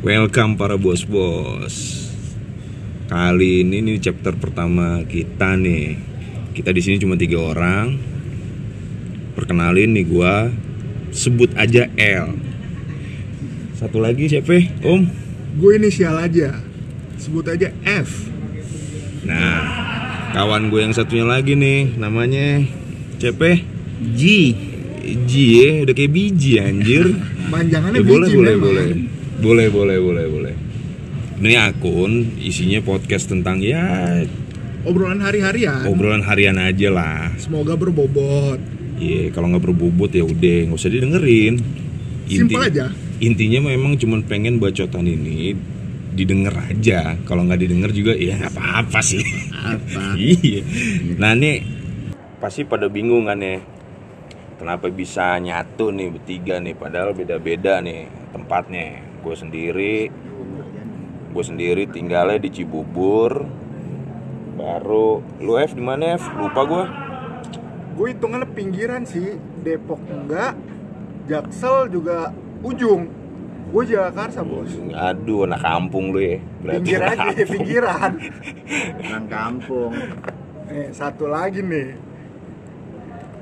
Welcome para bos-bos. Kali ini nih chapter pertama kita nih. Kita di sini cuma tiga orang. Perkenalin nih gua, sebut aja L. Satu lagi siapa? Om. Gue inisial aja. Sebut aja F. Nah, kawan gue yang satunya lagi nih, namanya siapa? G. G ya, udah kayak biji anjir. Panjangannya Ya, boleh, biji boleh, memang. boleh, boleh, boleh, boleh, boleh. Ini akun isinya podcast tentang ya Obrolan hari-harian. obrolan harian aja lah. Semoga berbobot. Iya, kalau nggak berbobot ya udah nggak usah didengerin. Simpel aja. Intinya memang cuman pengen bacotan ini didengar aja. Kalau nggak didengar juga ya nggak apa-apa sih. Apa? iya. Nah nih pasti pada bingung kan ya. Kenapa bisa nyatu nih bertiga nih padahal beda-beda nih tempatnya. Gue sendiri gue sendiri tinggalnya di Cibubur. Baru lu F di mana F? Lupa gue. Gue hitungannya pinggiran sih. Depok enggak. Jaksel juga ujung. Gue Jakarta bos. Aduh, anak kampung lu ya. Pinggir anak aja, kampung. pinggiran. Orang kampung. Nih, satu lagi nih.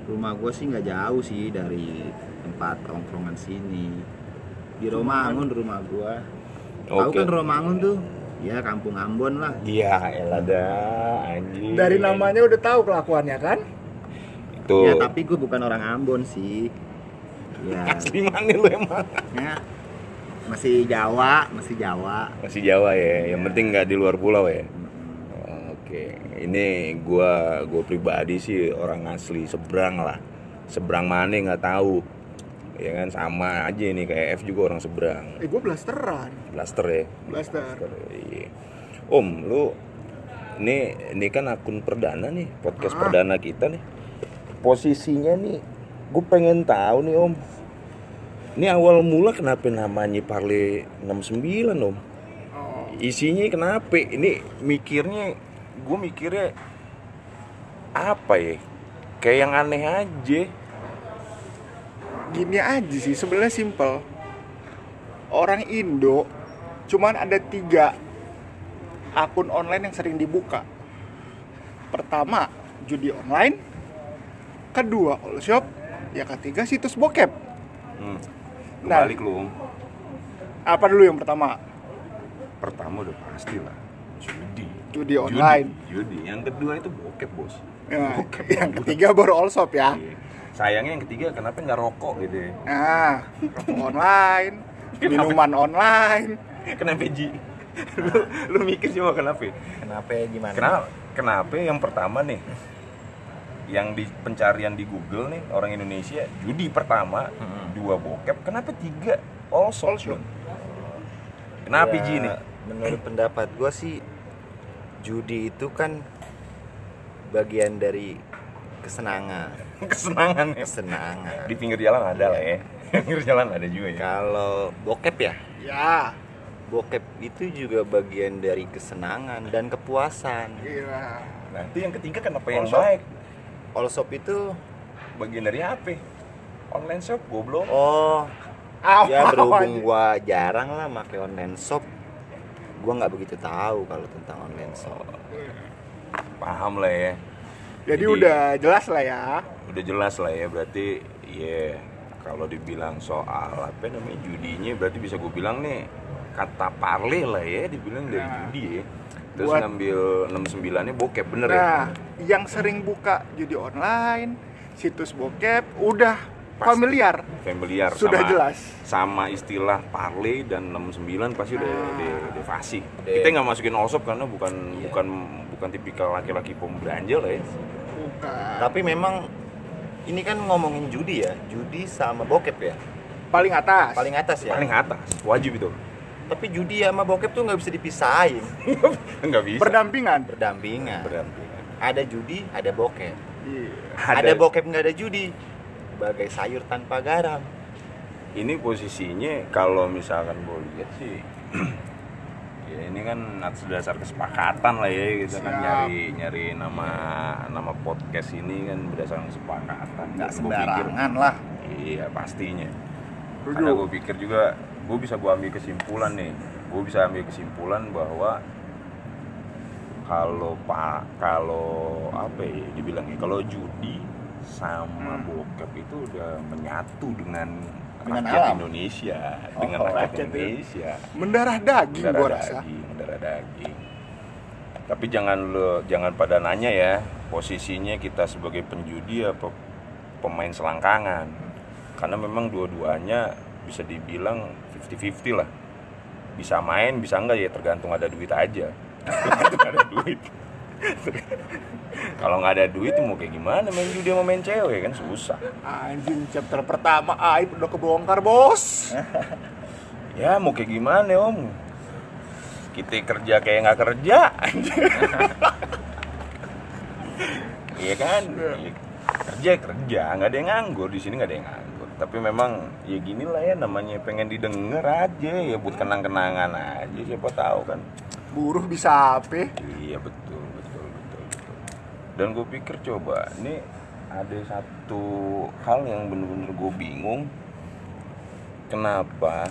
Rumah gue sih nggak jauh sih dari tempat tongkrongan sini. Di Romangun rumah gue. Tahu Oke. kan Romangun tuh? Ya kampung Ambon lah. Iya, elah dah, anjing. Dari namanya udah tahu kelakuannya kan? Itu. Ya tapi gue bukan orang Ambon sih. Ya, Asli mana lu emang? ya masih Jawa, masih Jawa. Masih Jawa ya. Yang penting nggak di luar pulau ya. Oke, ini gua gua pribadi sih orang asli seberang lah. Seberang mana nggak tahu. Ya kan sama aja ini kayak F juga orang seberang. Eh, gue blasteran. Blaster ya. Blaster. Iya. Om, lu ini ini kan akun perdana nih, podcast Ah. perdana kita nih. Posisinya nih, gue pengen tahu nih Om. Ini awal mula kenapa namanya Parle 69 Om? Oh, Isinya kenapa? Ini mikirnya, gue mikirnya apa ya? Kayak yang aneh aja. Gini aja sih sebenarnya simple orang Indo cuman ada tiga akun online yang sering dibuka pertama judi online kedua all shop ya ketiga situs bokep Hmm. Nah. Kebalik lu apa dulu yang pertama Pertama udah pasti lah. Judi. judi online Judi. Yang kedua itu bokep bos. Ya, Bokep. yang ketiga baru all shop ya Iya. Sayangnya yang ketiga kenapa nggak rokok gitu ya? nah rokok online minuman online Kenapa Ji? lu, lu mikir coba kenapa? Kenapa gimana? Kenapa? Kenapa yang pertama nih? Yang di pencarian di Google nih orang Indonesia judi pertama, Mm-mm. dua bokep, kenapa tiga all shop? Kenapa Ya, Ji nih? Menurut pendapat gue sih judi itu kan bagian dari kesenangan, Kesenangan ya. kesenangan. Di pinggir jalan ada lah ya. pinggir jalan ada juga ya. Kalau bokep ya, ya bokep itu juga bagian dari kesenangan dan kepuasan. iya Nah, itu yang ketiga kenapa yang shop? baik? All shop itu Bagian dari apa? Online shop goblok. oh Apa ya berhubung aja? gua jarang lah pakai online shop, gua nggak begitu tahu kalau tentang online shop. Paham lah ya. Jadi Jadi- udah jelas lah ya udah jelas lah ya berarti ya kalau dibilang soal apa namanya judinya berarti bisa gue bilang nih kata parle lah ya dibilang dari Nah. judi ya terus Buat- ngambil 69 nya bokep bener ya Nah, yang sering buka judi online, situs bokep, udah Pasti. familiar, familiar sudah sama, jelas. sama istilah parle dan 69 pasti udah Nah. udah, udah fasih Udah. kita nggak masukin all shop karena bukan Iya. bukan bukan tipikal laki-laki pemberanja lah ya. Tapi memang ini kan ngomongin judi ya, judi sama bokep ya, Paling atas. paling atas ya. paling atas wajib itu Tapi judi sama bokep tuh nggak bisa dipisahin, nggak bisa berdampingan. berdampingan. Berdampingan. Ada judi, ada bokep. Iya. Ada, bokep nggak ada judi, bagai sayur tanpa garam. ini posisinya kalau misalkan gue lihat sih ya ini kan atas dasar kesepakatan lah ya kita kan Siap. nyari nyari nama nama podcast ini kan berdasarkan kesepakatan Nggak sembarangan lah. iya pastinya karena gue pikir juga gue bisa gue ambil kesimpulan nih gue bisa ambil kesimpulan bahwa kalau pak kalau apa ya dibilangnya kalau judi sama Hmm. bokep itu udah menyatu dengan, Dengan rakyat alam. Indonesia. Oh, dengan rakyat rakyat ya. Indonesia. mendarah daging darah gua rasa. daging darah daging. Tapi jangan lo jangan pada nanya ya posisinya kita sebagai penjudi apa pemain selangkangan. Karena memang dua-duanya bisa dibilang 50-50 lah. Bisa main bisa enggak ya tergantung ada duit aja. Tergantung ada duit kalau nggak ada duit mau kayak gimana? Main judi sama main cewek kan? Susah. Anjing chapter pertama aib udah kebongkar bos. Ya mau kayak gimana om? Kita kerja kayak nggak kerja iya kan? Iya, kerja kerja. Nggak ada yang nganggur. Di sini nggak ada yang nganggur. Tapi memang ya gini lah ya namanya pengen didengar aja. Ya buat kenang-kenangan aja. Siapa tahu kan? Buruh bisa apa? Iya betul dan gue pikir coba ini ada satu hal yang bener-bener gue bingung kenapa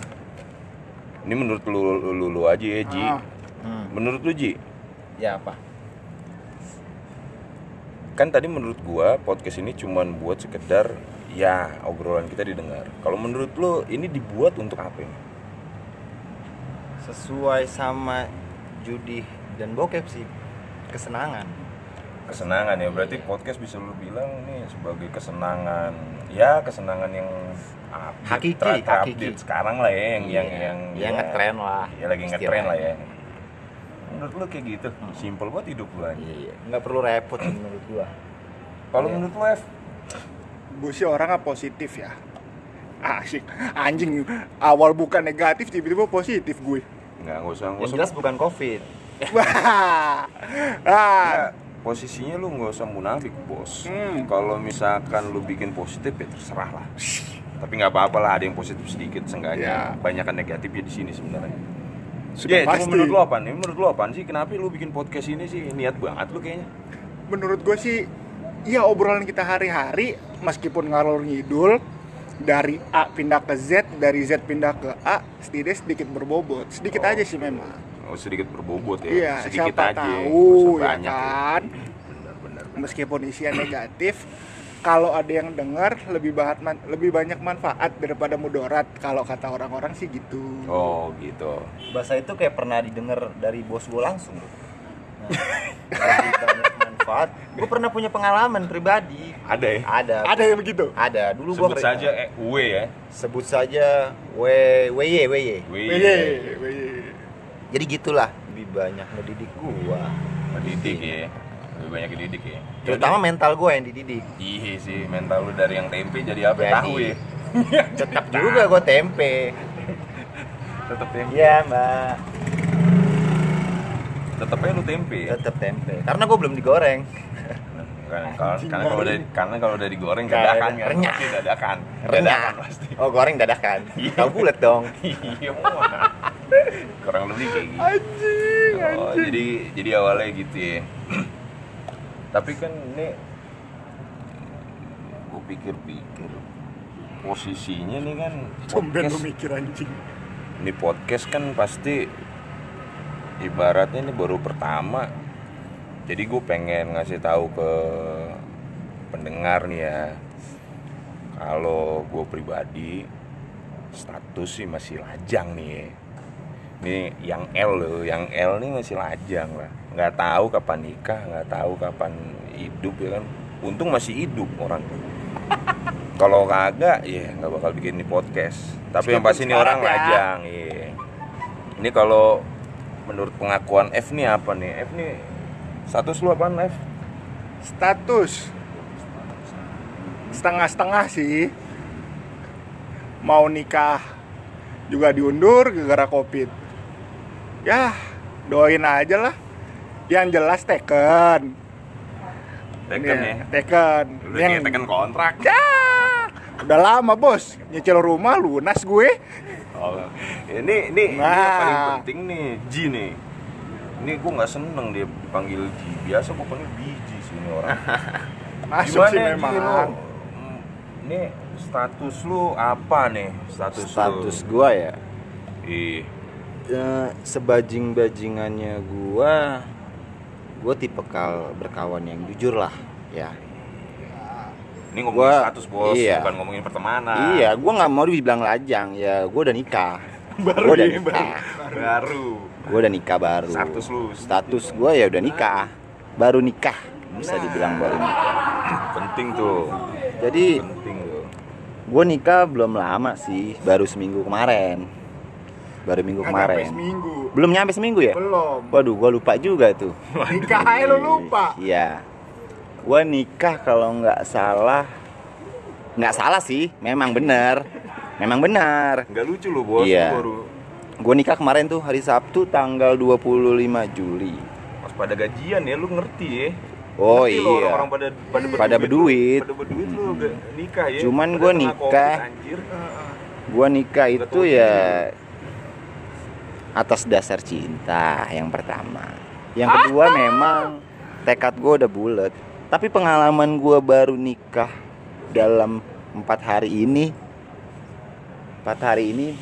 ini menurut lu, lu, lu, lu aja ya Ji Ah. Hmm. menurut lu Ji Ya apa? kan tadi menurut gua podcast ini cuman buat sekedar ya obrolan kita didengar kalau menurut lu ini dibuat untuk apa ini Sesuai sama judi dan bokep sih. Kesenangan. Kesenangan ya berarti podcast bisa lu bilang nih sebagai kesenangan ya kesenangan yang update, Hakiki, ter- hakiki. sekarang lah ya yang yang Iya, yang yang ya, ngetren lah. ya lagi ngetren lah ya menurut lu kayak gitu simple banget hidup lu aja Iya, nggak perlu repot sih menurut gua. kalau Iya. menurut lu F gue sih orangnya positif ya asik anjing awal bukan negatif tiba-tiba positif gue nggak nggak usah nggak Yang usah jelas bukan covid. Wah. ah posisinya lu nggak usah munafik bos Hmm. kalau misalkan lu bikin positif ya terserah lah tapi nggak apa-apa lah ada yang positif sedikit Ya. seenggaknya banyakan negatifnya di sini sebenarnya Sudah Ya, pasti. menurut lu apaan? Ini menurut lu apaan sih? Kenapa lu bikin podcast ini sih? Niat banget lu kayaknya. menurut gue sih ya obrolan kita hari-hari meskipun ngalor ngidul dari A pindah ke Z dari Z pindah ke A setidaknya sedikit berbobot sedikit Oh. aja sih memang Oh, sedikit berbobot ya. iya sedikit siapa aja. tahu ya banyak kan Benar, benar. meskipun isinya negatif kalau ada yang dengar lebih banyak man- lebih banyak manfaat daripada mudarat kalau kata orang-orang sih gitu Oh, gitu. Bahasa itu kayak pernah didengar dari bos gua langsung. Nah, lebih banyak manfaat. Gua pernah punya pengalaman pribadi. Ada ya? Ada. ada yang begitu Ada. Dulu gua Sebut kerja- saja eh, W ya. sebut saja W WY WY. W. Weye, weye. Jadi gitulah lebih banyak ngedidik gua. Didik ya. Lebih banyak didik ya. Terutama mental gua yang dididik. Iya sih, mental lu dari yang tempe jadi apa? Jadi. Tahu ya. Tetap juga gua tempe. Tetap tempe. Iya, Mbak. Tetap lu tempe ya. Tetap tempe. Karena gua belum digoreng. Karena, karena kalau udah karena kalau udah digoreng dadakan kan. renyah. Dadakan. Renyah. Dadakan pasti. Oh, goreng dadakan. Iya. Tahu bulat dong. Iya. Kurang lebih kayak gitu. anjing Oh, anjing jadi jadi awalnya gitu ya. Tapi kan ini gue pikir-pikir posisinya nih kan Tumben lu podcast, mikir anjing ini podcast kan pasti ibaratnya ini baru pertama. Jadi gue pengen ngasih tahu ke pendengar nih ya. Kalau gue pribadi status sih masih lajang nih ya. Ini yang L loh, yang L nih masih lajang lah. Nggak tahu kapan nikah, nggak tahu kapan hidup ya kan. Untung masih hidup orang. Kalau kagak, ya nggak bakal bikin ini podcast. Tapi yang pasti ini orang ya. lajang, iya. Ini kalau menurut pengakuan F nih apa nih? F nih status lu apaan F? status setengah-setengah sih mau nikah juga diundur gara-gara covid ya doain aja lah yang jelas teken Teken Ini, ya. teken Udah yang teken kontrak. ya udah lama bos nyicil rumah lunas gue Oh, ini ini, ini Nah. yang paling penting nih, Ji nih. Ini gue nggak seneng dia dipanggil Ji. Biasa gue panggil Biji sih ini orang. masuk sih Ji, memang lu? Hmm, Ini status lu apa nih? Status, Status lu? gua ya Ih, Eh, sebajing-bajingannya gua gua tipe kal berkawan yang jujur lah ya ini ngomongin Gua- status bos, iya. bukan ngomongin pertemanan. iya gua nggak mau dibilang lajang ya gua udah nikah Baru gua udah nikah Baru. gua udah nikah baru Status lu. status gua ya udah nikah baru nikah bisa Nah. dibilang baru nikah Penting tuh. jadi Penting tuh. gua nikah belum lama sih baru seminggu kemarin baru minggu Nggak nyampe kemarin seminggu belum nyampe seminggu ya belum waduh gua lupa juga tuh nikah aja lo lupa Iya. Gua nikah kalau nggak salah nggak salah sih, memang benar. Memang benar. Nggak lucu lu bos, Iya. lu baru Gua nikah kemarin tuh hari Sabtu tanggal 25 Juli. pas pada gajian ya lu ngerti ya. Oh Ngerti iya. Orang-orang pada pada Pada berduit. Pada berduit lu gak nikah ya. Cuman Pada gua nikah. Covid, anjir. Gua nikah itu ya atas dasar cinta yang pertama. Yang kedua memang tekad gua udah bulat. Tapi pengalaman gua baru nikah dalam empat hari ini, empat hari ini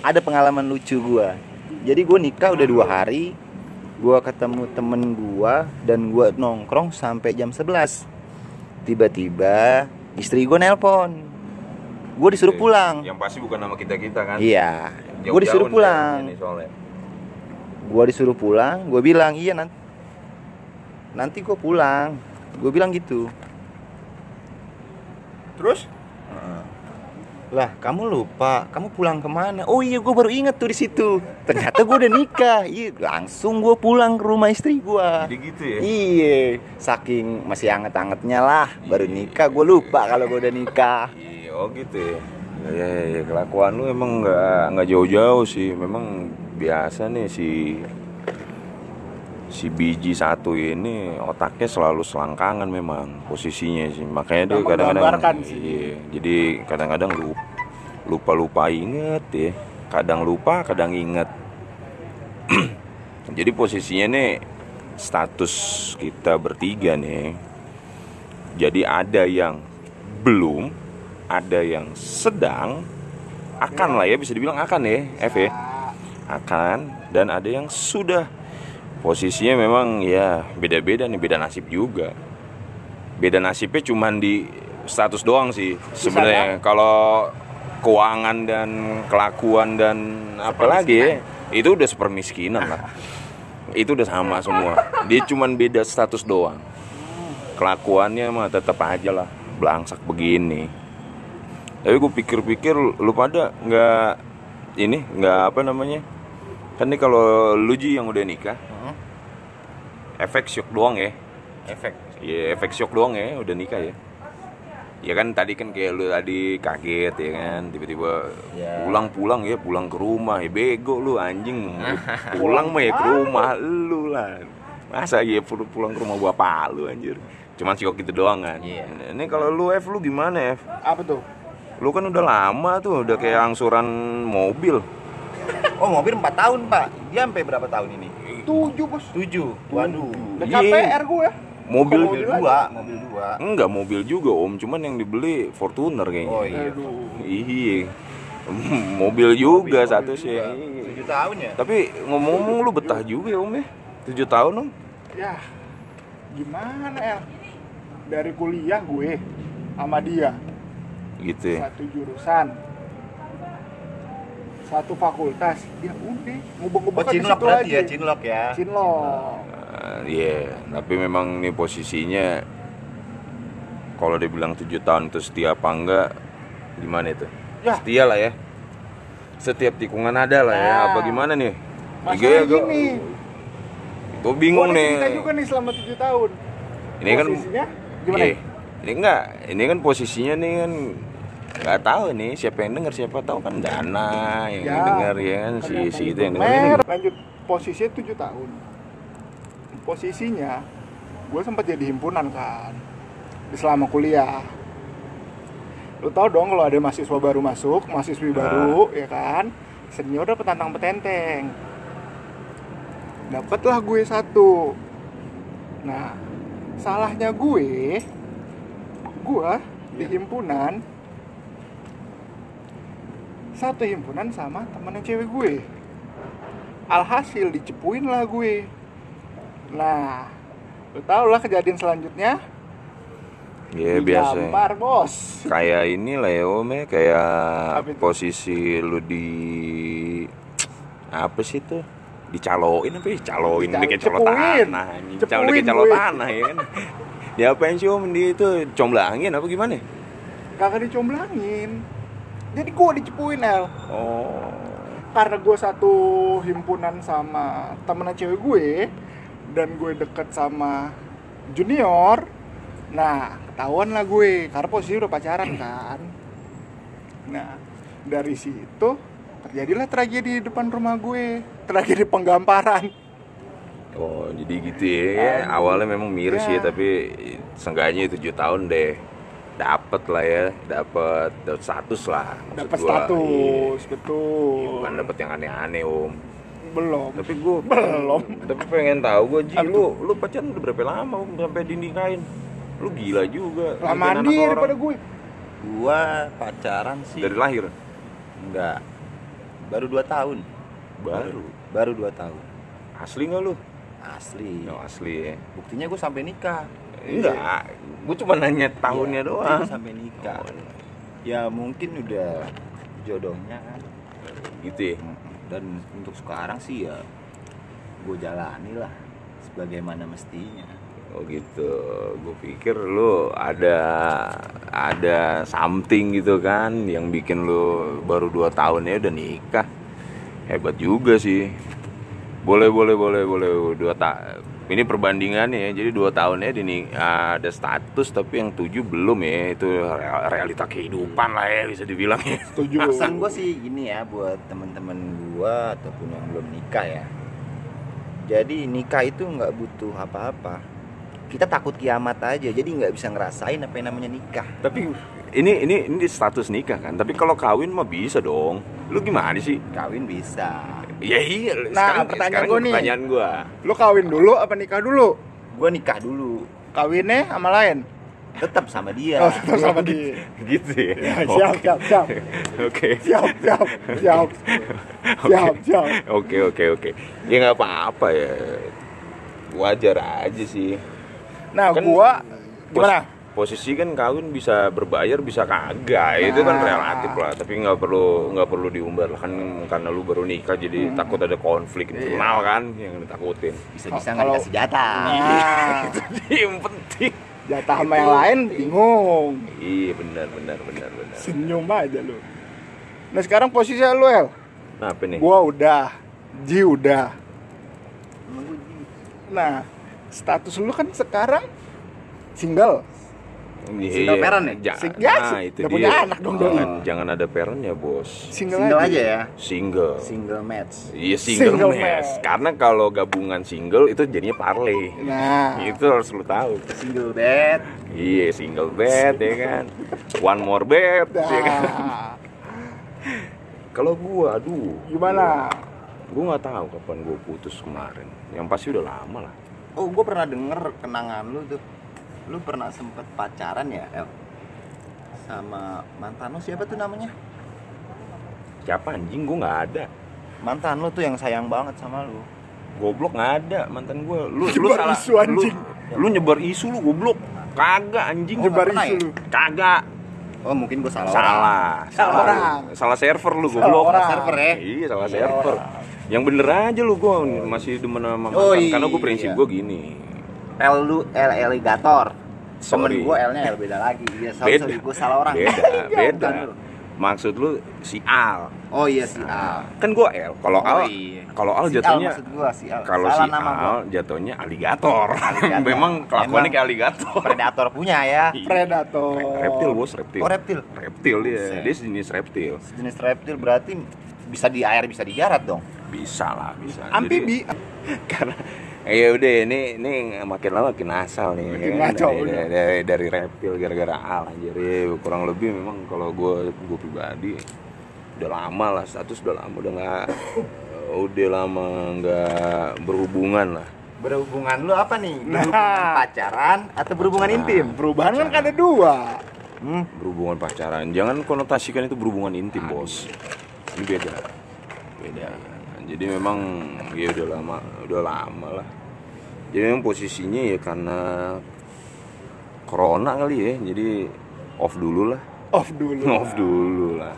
ada pengalaman lucu gua. Jadi gua nikah udah dua hari, gua ketemu temen gua dan gua nongkrong sampai jam 11 Tiba-tiba istri gua nelpon, gua disuruh pulang. Yang pasti bukan nama kita-kita kan. Iya, gue disuruh pulang. Gue disuruh pulang, gue bilang iya nanti. Nanti gue pulang, gue bilang gitu. terus Lah, kamu lupa, kamu pulang ke mana? Oh iya, gue baru inget tuh di situ. Ternyata gue udah nikah. Iya, langsung gue pulang ke rumah istri gue. Jadi gitu ya. Iya, saking masih anget-angetnya lah. Baru nikah, gue lupa kalau gue udah nikah. Oh gitu ya. Ya, ya, ya, kelakuan lu emang nggak nggak jauh-jauh sih. Memang biasa nih si si biji satu ini otaknya selalu selangkangan memang posisinya sih. Makanya dia kadang-kadang iya, jadi kadang-kadang lupa lupa inget ya. Kadang lupa, kadang inget. jadi posisinya nih status kita bertiga nih. Jadi ada yang belum, ada yang sedang, akan lah ya bisa dibilang akan ya, F ya. Akan dan ada yang sudah. Posisinya memang ya beda-beda nih, beda nasib juga. Beda nasibnya cuman di status doang sih sebenarnya. Kalau keuangan dan kelakuan dan apalagi ya, itu udah sepermiskinan lah. Itu udah sama semua. Dia cuman beda status doang kelakuannya mah tetap aja lah belangsak begini tapi gue pikir-pikir lu pada nggak ini nggak apa namanya? Kan nih kalau lu Ji yang udah nikah efek shock doang ya. Efek. ya efek shock doang ya udah nikah ya. Ya kan tadi kan kayak lu tadi kaget ya kan tiba-tiba Ya. pulang-pulang ya pulang ke rumah ya bego lu anjing. Pulang mah ya ke rumah lu lah. Masa ya pulang pulang ke rumah bapak lu anjir? Cuman siok gitu doang kan. Iya. ini kalau lu F lu gimana F? Apa tuh lu kan udah lama tuh udah kayak angsuran mobil Oh mobil 4 tahun pak. Dia sampai berapa tahun ini? tujuh bos 7 Waduh. Udah Iya. KPR gue mobil Kok Mobil mobil dua, mobil dua. enggak mobil juga om cuman yang dibeli Fortuner kayaknya Oh iya. aduh Iya. Mobil juga satu sih. Iya. 7 tahun ya? Tapi ngomong-ngomong lu betah juga ya Om ya? 7 tahun Om? ya gimana El dari kuliah gue sama dia Gitu ya. satu jurusan satu fakultas ya udah ngubek-ngubek Oh Cinlok berarti ya, Cinlok ya. Cinlok Eh, Iya, tapi memang nih posisinya kalau dibilang 7 tahun itu setia apa enggak gimana itu? Ya. Setia lah ya. Setiap tikungan ada lah ya. Nah. Apa gimana nih? masalahnya Iya, gua- gini Gue bingung nih. cerita juga nih selama tujuh tahun Ini kan posisinya gimana Iya. Ini enggak, ini kan posisinya nih kan nggak tahu nih siapa yang denger siapa tahu kan dana yang Ya. denger ya kan si si itu yang ini. Lanjut posisinya tujuh tahun. Posisinya gue sempat jadi himpunan kan di selama kuliah. Lu tau dong kalau ada mahasiswa baru masuk mahasiswi Nah. baru ya kan senior udah petantang petenteng. Dapatlah gue satu. Nah salahnya gue gue di himpunan satu himpunan sama temennya cewek gue alhasil dicepuin lah gue nah lu tau lah kejadian selanjutnya Ya biasa. digampar bos Kayak ini lah ya Om ya, kayak posisi lu di apa sih tuh? Dicaloin apa ya? Caloin Dical- kayak calo cepuin. tanah. Calo kayak calo gue. tanah ya kan. Diapain sih Om dia itu comblangin apa gimana? kagak dicomblangin. Jadi gue dicepuin El. Oh. karena gue satu himpunan sama temennya cewek gue dan gue deket sama junior. Nah ketahuan lah gue karena posisi udah pacaran kan. Nah dari situ terjadilah tragedi di depan rumah gue. Tragedi penggamparan Oh, jadi gitu ya. Awalnya memang miris Ya. ya, tapi seenggaknya tujuh tahun deh. Dapet lah ya, dapet, dapet status lah. dapat status Iya. betul Bukan dapet yang aneh-aneh om. belum Tapi gue Belum. Tapi pengen tahu gue Ji, lu lu pacaran udah berapa lama om sampai dinikahin? Lu gila juga. lamaan nikahin anak diri orang. pada gue Gua pacaran sih Dari lahir enggak. Baru 2 tahun. baru. Baru 2 tahun. Asli nggak lu? Asli. Oh, asli ya. Buktinya gue sampai nikah. Enggak, gue cuma nanya tahunnya Iya, doang. sampai nikah. Ya mungkin udah jodohnya kan. Gitu ya. Dan untuk sekarang sih ya gue jalani lah sebagaimana mestinya. Oh gitu, gue pikir lu ada ada something gitu kan yang bikin lu baru dua tahun ya udah nikah. Hebat juga sih. Boleh boleh boleh boleh dua ta ini perbandingannya ya jadi dua tahunnya dini ada status tapi yang tujuh belum ya itu real- realita kehidupan lah ya bisa dibilang ya setuju Pesan gue sih gini ya buat temen-temen gue ataupun yang belum nikah ya. Jadi nikah itu nggak butuh apa-apa. Kita takut kiamat aja, jadi nggak bisa ngerasain apa yang namanya nikah. tapi ini ini ini status nikah kan tapi kalau kawin mah bisa dong lu gimana sih Kawin bisa. Ya iya Nah, sekarang, pertanyaan gua nih. pertanyaan gua. Lu kawin dulu apa nikah dulu? Gue nikah dulu, kawinnya sama lain? Tetap sama dia. oh tetap sama dia. Gitu ya? Ya, siap, siap, siap. oke. Siap siap siap. Siap siap. oke oke oke. Ya nggak apa-apa ya. Wajar aja sih. Nah Kan gua gimana posisi kan kawin bisa berbayar bisa kagak. Itu kan Nah. relatif lah tapi nggak perlu nggak perlu diumbar. Lah kan karena lu baru nikah jadi Hmm. takut ada konflik Iya. internal kan yang ditakutin. Bisa-bisa nggak Kalau- dikasih jatah. nah. Itu dia yang penting. Jatah sama yang lain bingung. Iya benar benar benar benar. Senyum aja lu. Nah sekarang posisi lu El? Nah apa nih? Gua udah Ji udah. Nah status lu kan sekarang single Iya, Single parent ya? Ja- Sing- ya, nah, sih. itu Udah dia. punya anak dong, doi. jangan, jangan ada parent ya bos single, Single aja ya. single Single match. Iya single, Single match. match. Karena kalau gabungan single itu jadinya parlay. nah Itu harus lu tahu. Single bed. Iya single bet ya kan. One more bet ya kan. nah Kalau gua aduh. gimana Gua nggak tahu kapan gua putus kemarin. Yang pasti udah lama lah. Oh, gue pernah denger kenangan lu tuh. Lu pernah sempet pacaran ya, El? Sama mantan lu siapa tuh namanya? Siapa anjing gua nggak ada. Mantan lu tuh yang sayang banget sama lu. Goblok nggak ada mantan gua. Lu lu Nyebar salah. isu, anjing. Lu, lu nyebar isu lu goblok. Kagak anjing. nyebar pernah isu ya? lu Kagak. Oh, mungkin gue salah. orang. Salah. Salah orang. Salah server lu Salah goblok. orang. Server ya? Iya salah Salah server. orang. Yang bener aja lu gue masih demen sama mantan. Oh, Karena gue iya. prinsip gue gini. L lu L alligator. Temen Sorry. gue L-nya L beda lagi. Iya, sorry, sorry, gue salah orang. Beda, beda. Bukan lu. Maksud lu si Al. Oh iya si Al. Kan gue L. Kalau Oh, Al, iya. kalau Al Si jatuhnya si Al. kalau si nama gua. Al jatuhnya aligator. Alligator. Memang kelakuannya kayak aligator. Predator punya ya. predator Reptil bos, reptil. Oh reptil. Reptil dia. Buset. Dia sejenis reptil. Jenis reptil berarti bisa di air bisa digarat dong. Bisa lah, bisa. amfibi karena ya udah ini ini makin lama makin asal nih Makin kan? ngaco, dari, dari, dari, dari reptil gara-gara al anjir. Ya kurang lebih memang kalau gue gue pribadi udah lama lah status udah lama udah nggak udah lama nggak berhubungan lah. Berhubungan lu apa nih? Berhubungan Nah. pacaran atau berhubungan intim? perubahan kan ada dua. Hmm. berhubungan pacaran. Jangan konotasikan itu berhubungan intim bos. Ini beda. Beda jadi memang ya udah lama udah lama lah. Jadi memang posisinya ya karena corona kali ya jadi off dulu lah. Off dulu off dulu lah.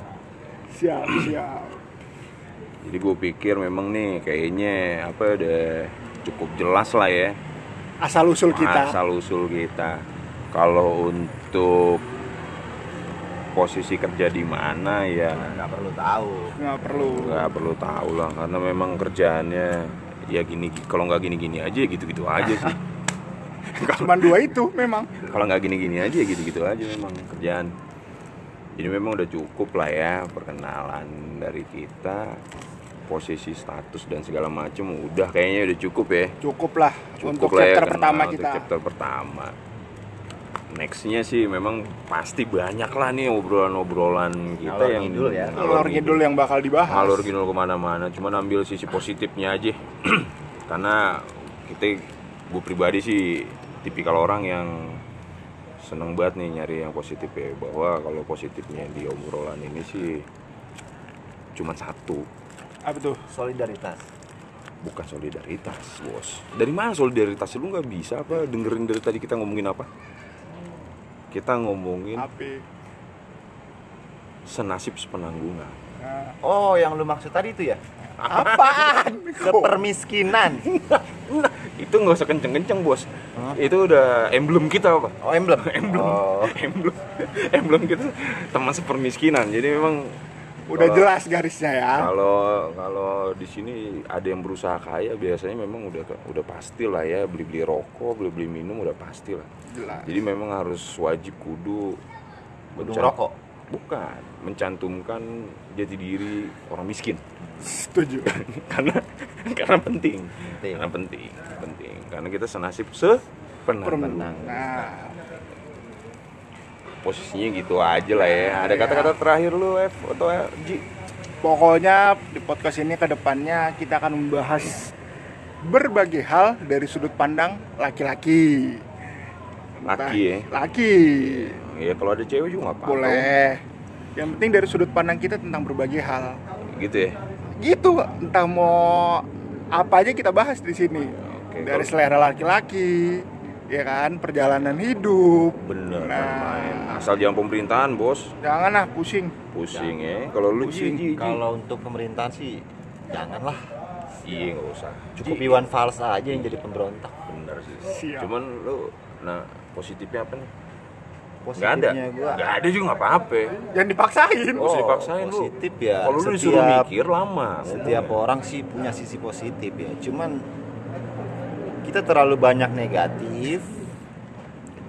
Siap siap. Jadi gue pikir memang nih kayaknya apa udah cukup jelas lah ya. Asal usul kita. Asal usul kita. Kalau untuk posisi kerja di mana ya. Nggak perlu tahu. Nggak perlu. Nggak perlu tahu lah karena memang kerjaannya ya gini kalau nggak gini-gini aja ya gitu-gitu aja sih. Cuman dua itu memang. Kalau nggak gini-gini aja ya gitu-gitu aja memang kerjaan. Jadi memang udah cukup lah ya perkenalan dari kita posisi status dan segala macam udah kayaknya udah cukup ya. Cukup lah cukup untuk lah ya chapter kenal pertama untuk kita chapter pertama nextnya sih memang pasti banyak lah nih obrolan-obrolan kita Ngalor yang ngidul ya. ngalor ngidul. yang bakal dibahas. Ngalor ngidul ke mana-mana. Cuman ambil sisi positifnya aja. Karena kita gue pribadi sih tipikal orang yang seneng banget nih nyari yang positif ya. Bahwa kalau positifnya di obrolan ini sih cuman satu. Apa tuh? Solidaritas. Bukan solidaritas bos. Dari mana solidaritas? Lu nggak bisa apa dengerin dari tadi kita ngomongin apa kita ngomongin apa senasib sepenanggungan. Nah, oh yang lu maksud tadi itu ya? Apaan? Sepermiskinan nah itu nggak usah kenceng-kenceng bos. Hah? itu udah emblem kita apa oh emblem? Emblem. Oh. emblem. Emblem kita teman sepermiskinan. Jadi memang udah kalau- jelas garisnya ya. kalau kalau di sini ada yang berusaha kaya biasanya memang udah udah pasti lah ya beli beli rokok beli beli minum udah pasti lah. Jelas. Jadi memang harus wajib kudu Kudu ngerokok? bukan mencantumkan jati diri orang miskin. Setuju. Karena karena penting. Penting. karena penting penting. Karena kita senasib se Permenang. nah posisinya gitu aja lah ya. Ada Iya. kata-kata terakhir lu F atau Ji pokoknya di podcast ini ke depannya kita akan membahas berbagai hal dari sudut pandang laki-laki. Laki ya? laki. Ya kalau ada cewek juga apa-apa. Boleh. Yang penting dari sudut pandang kita tentang berbagai hal. Gitu ya? Gitu entah mau apa aja kita bahas di sini. Oke, dari kalau- selera laki-laki ya kan? Perjalanan hidup. Bener Nah. main asal jangan pemerintahan bos. Janganlah pusing. Pusing ya kalau lu Ji, Pusing. Ji, Ji. kalau untuk pemerintahan sih janganlah. Iya nggak usah. Cukup. Iwan Fals aja yang jadi pemberontak. Bener sih. Siap. cuman lu nah positifnya apa nih? Nggak ada. Positifnya gua. Nggak ada juga nggak apa-apa. Jangan dipaksain. Usah dipaksain lu positif ya. Kalau lu disuruh setiap mikir lama. setiap orang sih punya sisi positif ya. Cuman kita terlalu banyak negatif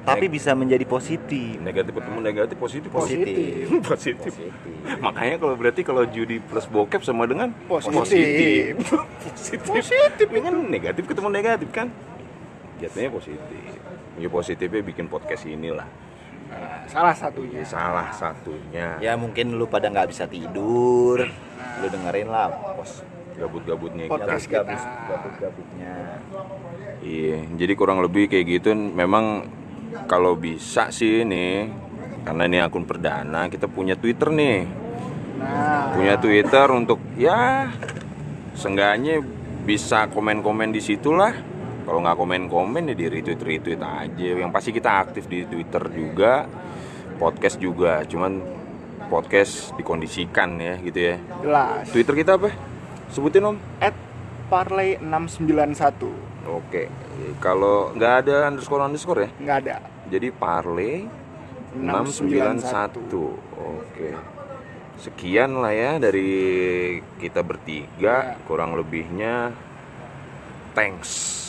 tapi bisa menjadi positif. Negatif ketemu negatif positif. Positif. Positif. Positif. Makanya kalau berarti kalau judi plus bokep sama dengan Positif. positif. Positif. Ini kan negatif ketemu negatif kan? Jatuhnya positif. Ya positifnya bikin podcast inilah. Nah, salah satunya. Ya, salah satunya. Ya mungkin lu pada nggak bisa tidur. Lu dengerin lah pos. Gabut-gabutnya kita. Podcast kita. gabut gabutnya iya jadi kurang lebih kayak gitu. Memang kalau bisa sih nih karena ini akun perdana kita punya twitter nih nah punya Twitter untuk ya seenggaknya bisa komen-komen di situ lah. Kalau nggak komen-komen ya di retweet retweet aja. Yang pasti kita aktif di Twitter juga, podcast juga. Cuman podcast dikondisikan ya gitu ya. jelas Twitter kita apa? Sebutin om. at parlay 691 Oke. Kalau nggak ada underscore underscore ya. nggak ada Jadi Parley 691. Oke. Sekian lah ya dari kita bertiga, kurang lebihnya thanks.